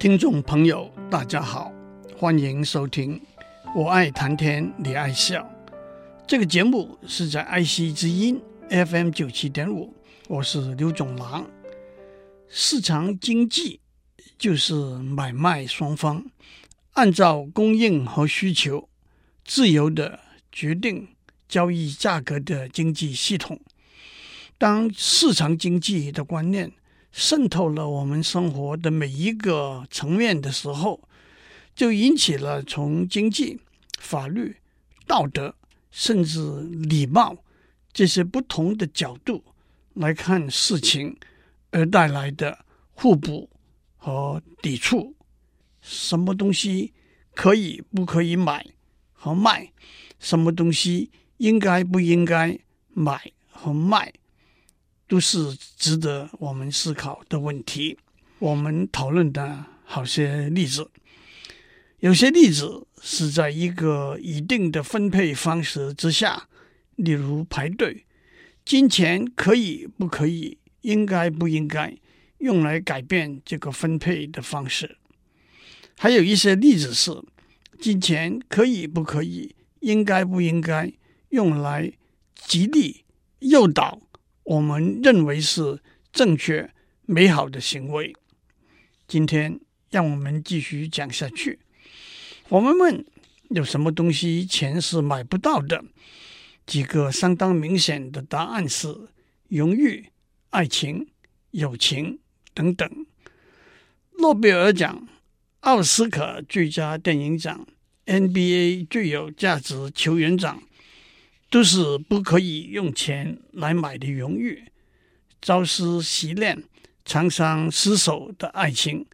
听众朋友，大家好，欢迎收听《我爱谈天你爱笑》这个节目，是在爱惜之音 FM 九七点五，我是刘总郎。市场经济就是买卖双方按照供应和需求自由的决定交易价格的经济系统。当市场经济的观念渗透了我们生活的每一个层面的时候，就引起了从经济、法律、道德，甚至礼貌这些不同的角度来看事情而带来的互补和抵触。什么东西可以不可以买和卖？什么东西应该不应该买和卖？都是值得我们思考的问题。我们讨论的好些例子，有些例子是在一个一定的分配方式之下，例如排队，金钱可以不可以、应该不应该用来改变这个分配的方式。还有一些例子是，金钱可以不可以、应该不应该用来激励、诱导。我们认为是正确、美好的行为。今天让我们继续讲下去。我们问：有什么东西钱是买不到的？几个相当明显的答案是：荣誉、爱情、友情等等。诺贝尔奖、奥斯卡最佳电影奖、NBA 最有价值球员奖。都是不可以用钱来买的荣誉，朝思夕恋、长相厮守的爱情，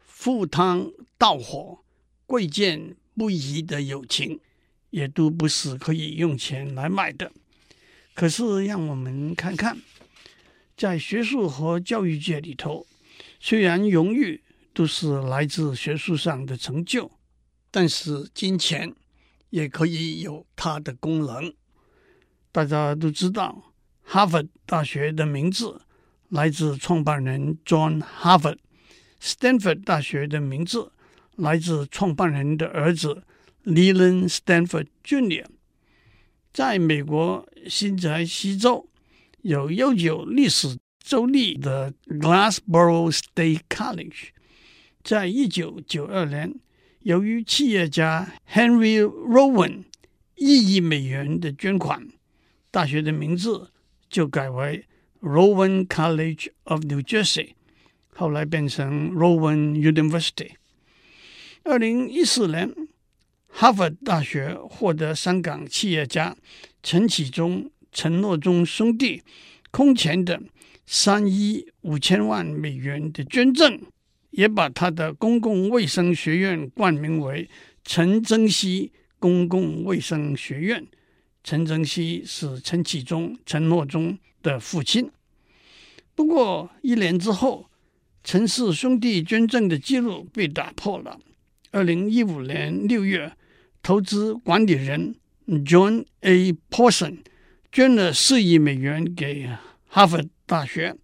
赴汤蹈火、贵贱不移的友情，也都不是可以用钱来买的。可是，让我们看看，在学术和教育界里头，虽然荣誉都是来自学术上的成就，但是金钱。也可以有它的功能。大家都知道，哈佛大学的名字来自创办人 John Harvard，斯坦福大学的名字来自创办人的儿子 Leland Stanford Jr.。在美国新泽西州有悠久历史州立的 Glassboro State College，在一九九二年。由于企业家 Henry Rowan 一亿美元的捐款，大学的名字就改为 Rowan College of New Jersey，后来变成 Rowan University。二零一四年，哈佛大学获得香港企业家陈启宗、陈诺宗兄弟空前的三亿五千万美元的捐赠。也把他的公共卫生学院冠名为陈曾熙公共卫生学院。陈曾熙是陈启宗、陈诺中的父亲。不过一年之后，陈氏兄弟捐赠的记录被打破了。二零一五年六月，投资管理人 John A. Porson 捐了四亿美元给哈佛大学。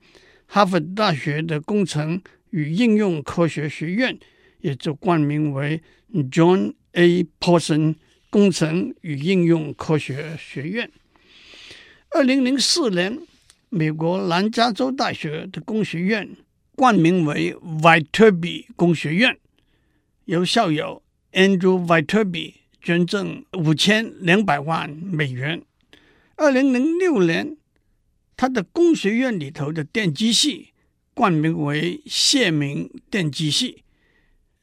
哈佛大学的工程与应用科学学院也就冠名为 John A. Paulson 工程与应用科学学院。二零零四年，美国南加州大学的工学院冠名为 Viterbi 工学院，由校友 Andrew Viterbi 捐赠五千两百万美元。二零零六年，他的工学院里头的电机系。冠名为谢明电机系，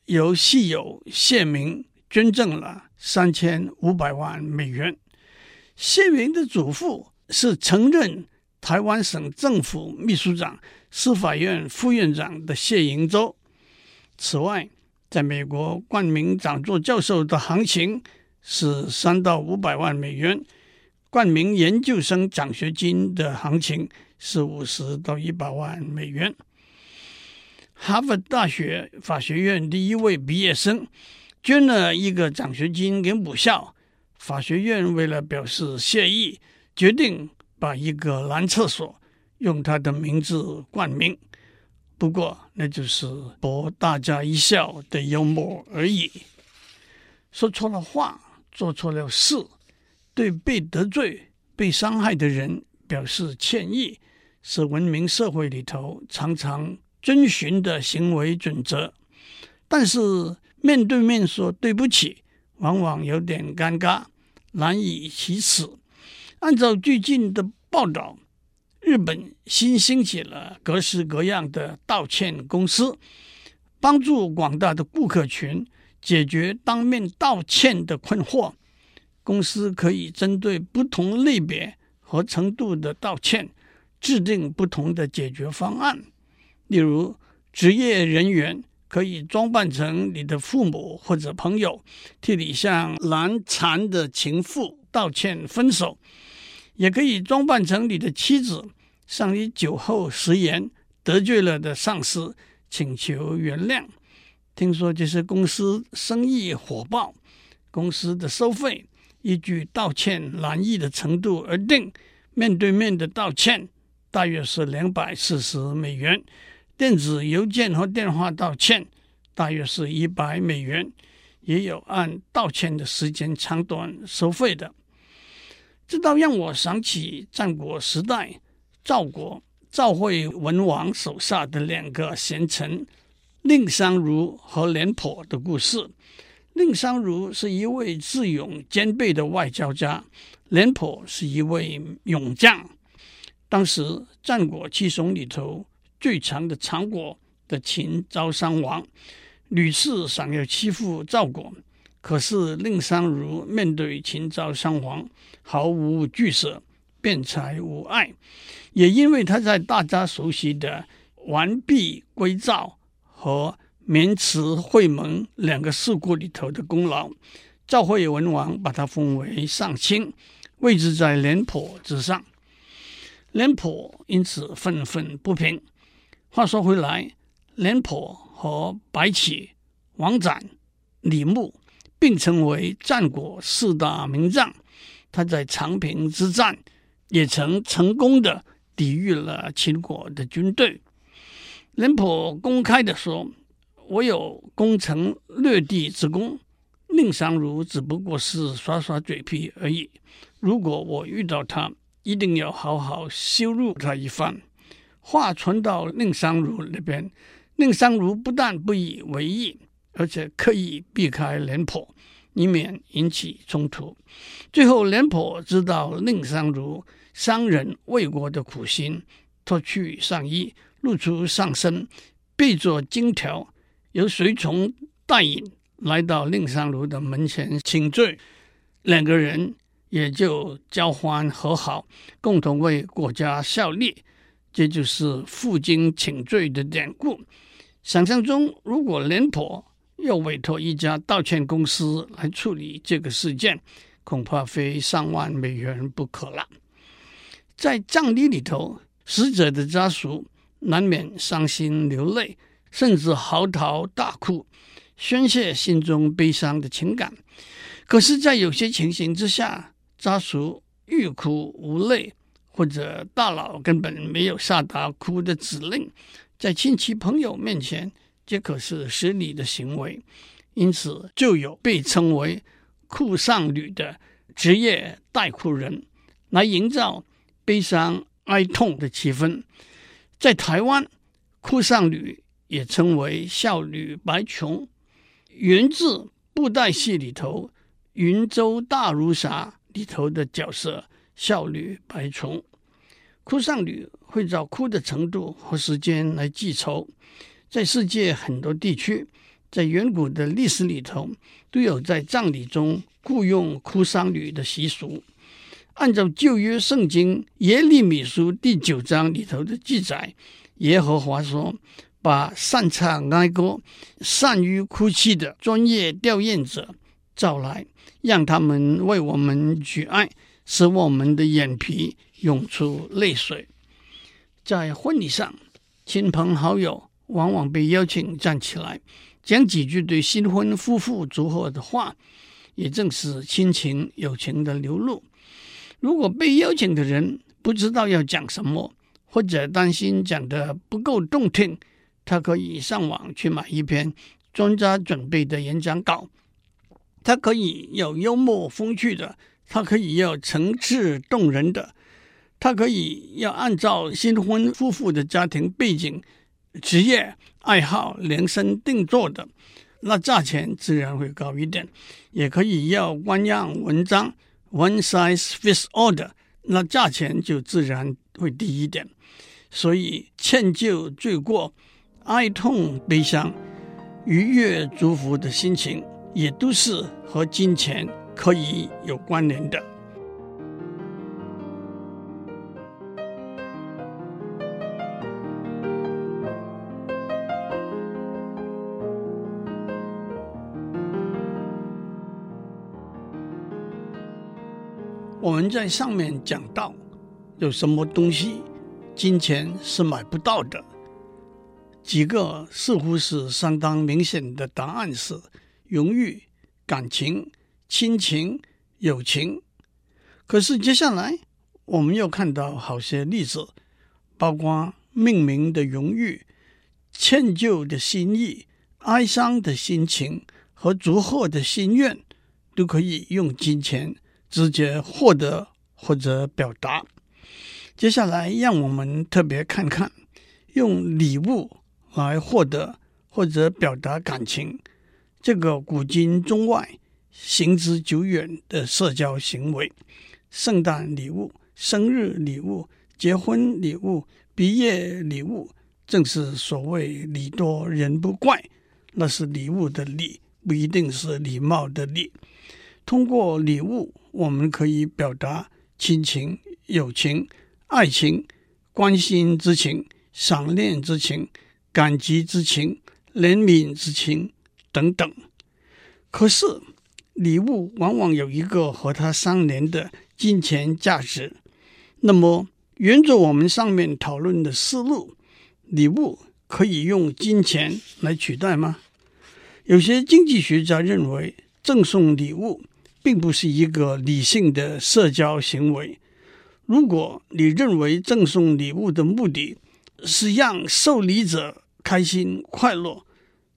由系友谢明捐赠了三千五百万美元。谢明的祖父是曾任台湾省政府秘书长、司法院副院长的谢盈洲。此外，在美国冠名讲座教授的行情是三到五百万美元，冠名研究生奖学金的行情是五十到一百万美元。哈佛大学法学院第一位毕业生捐了一个奖学金给母校，法学院为了表示谢意，决定把一个男厕所用他的名字冠名。不过那就是博大家一笑的幽默而已。说错了话，做错了事，对被得罪、被伤害的人表示歉意，是文明社会里头常常遵循的行为准则。但是面对面说对不起，往往有点尴尬，难以启齿。按照最近的报道，日本新兴起了各式各样的道歉公司，帮助广大的顾客群解决当面道歉的困惑。公司可以针对不同类别和程度的道歉，制定不同的解决方案。例如，职业人员可以装扮成你的父母或者朋友，替你向难缠的情妇道歉分手。也可以装扮成你的妻子，向你酒后食言得罪了的上司请求原谅。听说这些公司生意火爆，公司的收费依据道歉难易的程度而定。面对面的道歉大约是两百四十美元，电子邮件和电话道歉大约是一百美元，也有按道歉的时间长短收费的。这倒让我想起战国时代赵国赵惠文王手下的两个贤臣蔺相如和廉颇的故事。蔺相如是一位智勇兼备的外交家，廉颇是一位勇将。当时战国七雄里头最强的长国的秦昭襄王屡次想要欺负赵国。可是蔺相如面对秦昭襄王毫无惧色，辩才无碍，也因为他在大家熟悉的完璧归赵和渑池会盟两个事故里头的功劳，赵惠文王把他封为上卿，位置在廉颇之上。廉颇因此愤愤不平。话说回来，廉颇和白起、王翦、李牧。并称为战国四大名将。他在长平之战也曾成功的抵御了秦国的军队。廉颇公开的说：“我有攻城略地之功，蔺相如只不过是耍耍嘴皮而已。如果我遇到他，一定要好好羞辱他一番。”话传到蔺相如那边，蔺相如不但不以为意。而且刻意避开廉颇，以免引起冲突。最后，廉颇知道蔺相如伤人为国的苦心，脱去上衣，露出上身，背着金条，由随从带引来到蔺相如的门前请罪。两个人也就交欢和好，共同为国家效力。这就是负荆请罪的典故。想象中，如果廉颇要委托一家道歉公司来处理这个事件，恐怕非上万美元不可了。在葬礼里头，死者的家属难免伤心流泪，甚至嚎啕大哭，宣泄心中悲伤的情感。可是，在有些情形之下，家属欲哭无泪，或者大脑根本没有下达哭的指令，在亲戚朋友面前。这可是失礼的行为，因此就有被称为“哭丧女”的职业代哭人，来营造悲伤哀痛的气氛。在台湾，“哭丧女”也称为“孝女白琼”，源自布袋戏里头《云州大儒侠》里头的角色“孝女白琼”。哭丧女会照哭的程度和时间来记仇。在世界很多地区，在远古的历史里头，都有在葬礼中雇佣哭丧女的习俗。按照旧约圣经耶利米书第九章里头的记载，耶和华说：“把擅唱哀歌、善于哭泣的专业吊唁者召来，让他们为我们举哀，使我们的眼皮涌出泪水。”在婚礼上，亲朋好友。往往被邀请站起来讲几句对新婚夫妇祝贺的话，也正是亲情友情的流露。如果被邀请的人不知道要讲什么，或者担心讲得不够动听，他可以上网去买一篇专家准备的演讲稿，他可以有幽默风趣的，他可以要层次动人的，他可以要按照新婚夫妇的家庭背景、职业、爱好量身定做的，那价钱自然会高一点；也可以要官样文章，one size fits all 的，那价钱就自然会低一点。所以歉疚罪过。哀痛、悲伤、愉悦、祝福的心情，也都是和金钱可以有关联的。我们在上面讲到，有什么东西金钱是买不到的？几个似乎是相当明显的答案是：荣誉、感情、亲情、友情。可是接下来我们又看到好些例子，包括命名的荣誉、歉疚的心意、哀伤的心情和祝贺的心愿，都可以用金钱直接获得或者表达。接下来让我们特别看看用礼物。来获得或者表达感情，这个古今中外行之久远的社交行为，圣诞礼物、生日礼物、结婚礼物、毕业礼物，正是所谓礼多人不怪，那是礼物的礼，不一定是礼貌的礼。通过礼物，我们可以表达亲情、友情、爱情、关心之情、想念之情。感激之情、怜悯之情等等，可是礼物往往有一个和它相连的金钱价值。那么，沿着我们上面讨论的思路，礼物可以用金钱来取代吗？有些经济学家认为，赠送礼物并不是一个理性的社交行为。如果你认为赠送礼物的目的是让受礼者开心快乐，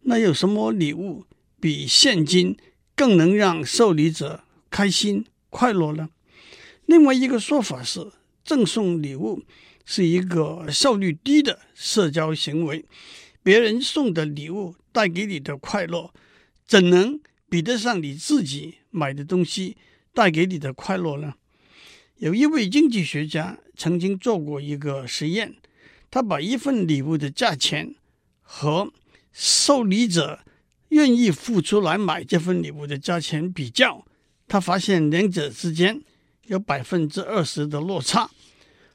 那有什么礼物比现金更能让受礼者开心快乐呢？另外一个说法是，赠送礼物是一个效率低的社交行为。别人送的礼物带给你的快乐，怎能比得上你自己买的东西带给你的快乐呢？有一位经济学家曾经做过一个实验，他把一份礼物的价钱。和受礼者愿意付出来买这份礼物的价钱比较，他发现两者之间有百分之二十的落差。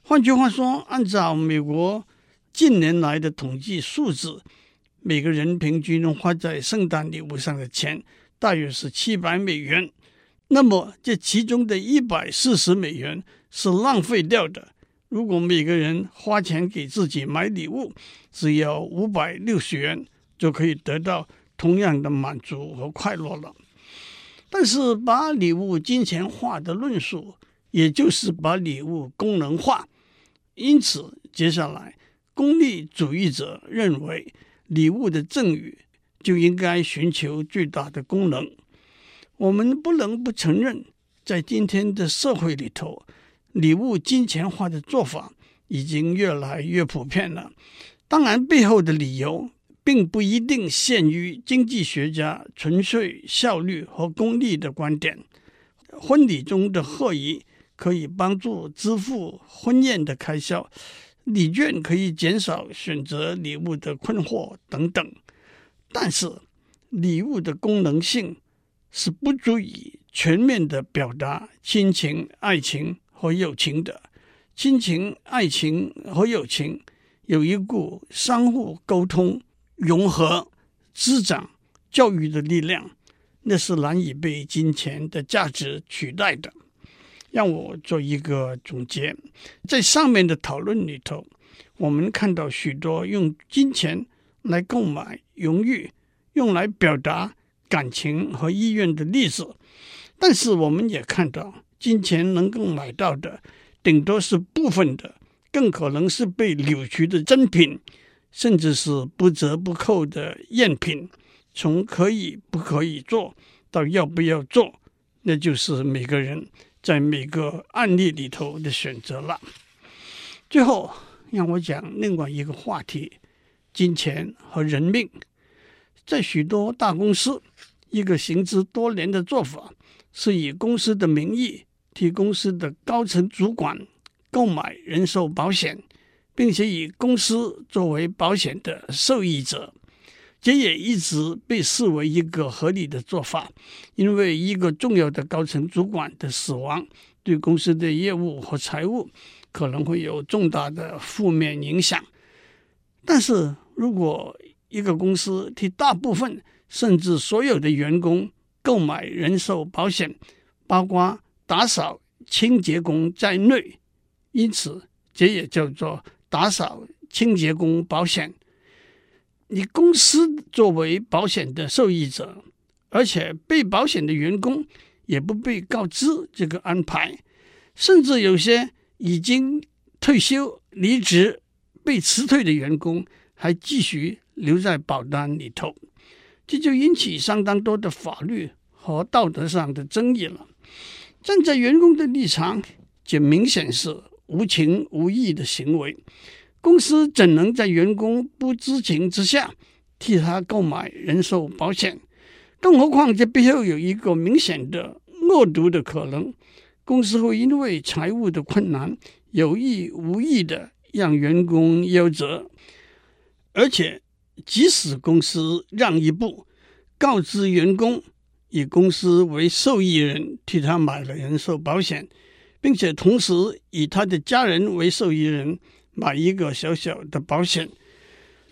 换句话说，按照美国近年来的统计数字，每个人平均花在圣诞礼物上的钱大约是七百美元。那么，这其中的一百四十美元是浪费掉的。如果每个人花钱给自己买礼物，只要五百六十元，就可以得到同样的满足和快乐了。但是，把礼物金钱化的论述，也就是把礼物功能化。因此，接下来功利主义者认为，礼物的赠与就应该寻求最大的功能。我们不能不承认，在今天的社会里头。礼物金钱化的做法已经越来越普遍了。当然，背后的理由并不一定限于经济学家纯粹效率和功利的观点。婚礼中的贺仪可以帮助支付婚宴的开销，礼券可以减少选择礼物的困惑等等。但是，礼物的功能性是不足以全面的表达亲情、爱情。和友情的亲情、爱情和友情有一股相互沟通、融合、滋长、教育的力量，那是难以被金钱的价值取代的。让我做一个总结，在上面的讨论里头，我们看到许多用金钱来购买荣誉、用来表达感情和意愿的例子，但是我们也看到。金钱能够买到的，顶多是部分的，更可能是被扭曲的真品，甚至是不折不扣的赝品，从可以不可以做到要不要做，那就是每个人在每个案例里头的选择了。最后，让我讲另外一个话题：金钱和人命。在许多大公司，一个行之多年的做法，是以公司的名义替公司的高层主管购买人寿保险。并且以公司作为保险的受益者，这也一直被视为一个合理的做法。因为一个重要的高层主管的死亡，对公司的业务和财务可能会有重大的负面影响。但是如果一个公司替大部分甚至所有的员工购买人寿保险，包括打扫清洁工在内，因此这也叫做。打扫清洁工保险，你公司作为保险的受益者，而且被保险的员工也不被告知这个安排，甚至有些已经退休、离职、被辞退的员工还继续留在保单里头，这就引起相当多的法律和道德上的争议了。站在员工的立场，这明显是。无情无义的行为，公司怎能在员工不知情之下替他购买人寿保险？更何况这背后有一个明显的恶毒的可能，公司会因为财务的困难，有意无意的让员工夭折。而且，即使公司让一步，告知员工以公司为受益人替他买了人寿保险。并且同时以他的家人为受益人买一个小小的保险，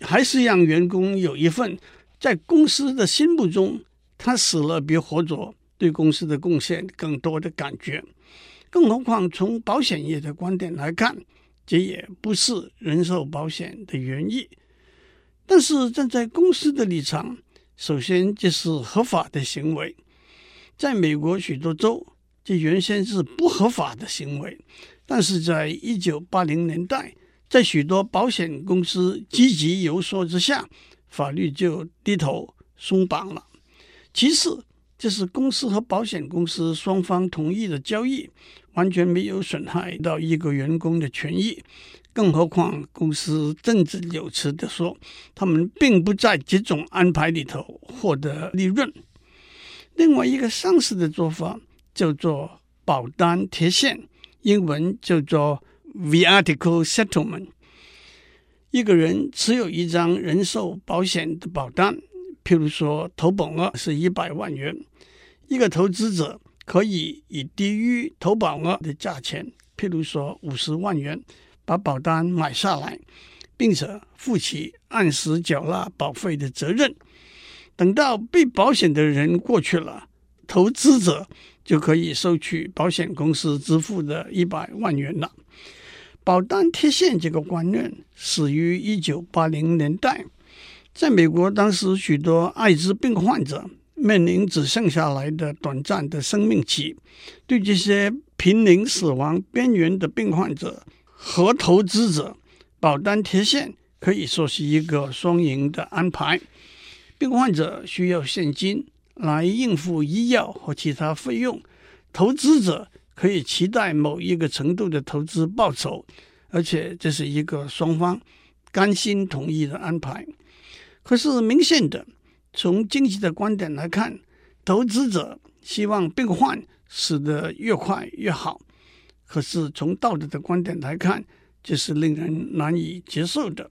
还是让员工有一份在公司的心目中他死了比活着对公司的贡献更多的感觉。更何况从保险业的观点来看，这也不是人寿保险的原意。但是站在公司的立场，首先这是合法的行为，在美国许多州。这原先是不合法的行为，但是在一九八零年代，在许多保险公司积极游说之下，法律就低头松绑了。其次，这是公司和保险公司双方同意的交易，完全没有损害到一个员工的权益。更何况，公司振振有词地说，他们并不在这种安排里头获得利润。另外一个上市的做法。叫做保单贴现，英文叫做 VEATICAL Settlement。一个人持有一张人寿保险的保单，譬如说投保额是一百万元，一个投资者可以以低于投保额的价钱，譬如说五十万元，把保单买下来，并且负起按时缴纳保费的责任。等到被保险的人过去了，投资者就可以收取保险公司支付的一百万元了。保单贴现这个观念始于一九八零年代，在美国，当时许多艾滋病患者面临只剩下来的短暂的生命期，对这些濒临死亡边缘的病患者和投资者，保单贴现可以说是一个双赢的安排。病患者需要现金。来应付医药和其他费用，投资者可以期待某一个程度的投资报酬，而且这是一个双方甘心同意的安排。可是明显的，从经济的观点来看，投资者希望病患死得越快越好；可是从道德的观点来看，这是令人难以接受的。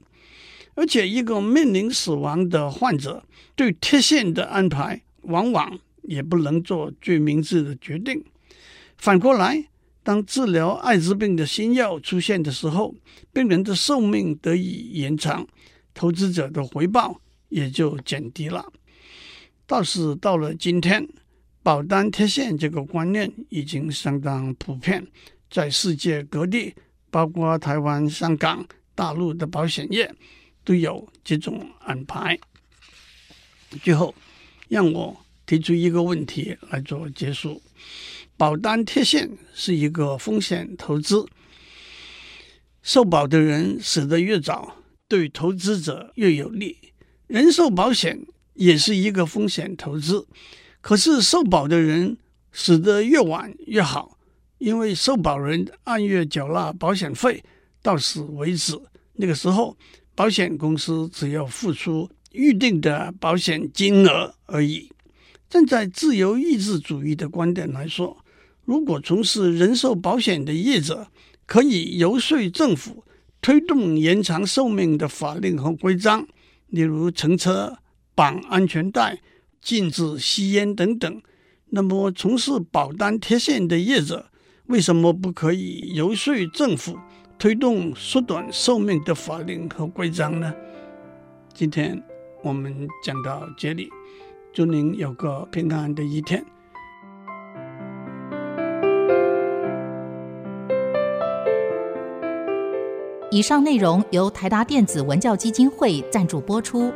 而且，一个面临死亡的患者对贴现的安排。往往也不能做最明智的决定。反过来，当治疗艾滋病的新药出现的时候，病人的寿命得以延长，投资者的回报也就减低了。倒是到了今天，保单贴现这个观念已经相当普遍，在世界各地，包括台湾、香港、大陆的保险业都有这种安排。最后。让我提出一个问题来做结束：保单贴现是一个风险投资，受保的人死得越早，对投资者越有利。人寿保险也是一个风险投资，可是受保的人死得越晚越好，因为受保人按月缴纳保险费，到死为止。那个时候，保险公司只要付出预定的保险金额而已。站在自由意志主义的观点来说，如果从事人寿保险的业者可以游说政府推动延长寿命的法令和规章，例如乘车绑安全带、禁止吸烟等等，那么从事保单贴现的业者为什么不可以游说政府推动缩短寿命的法令和规章呢？今天我们讲到这里。祝您有个平安的一天。以上内容由台达电子文教基金会赞助播出。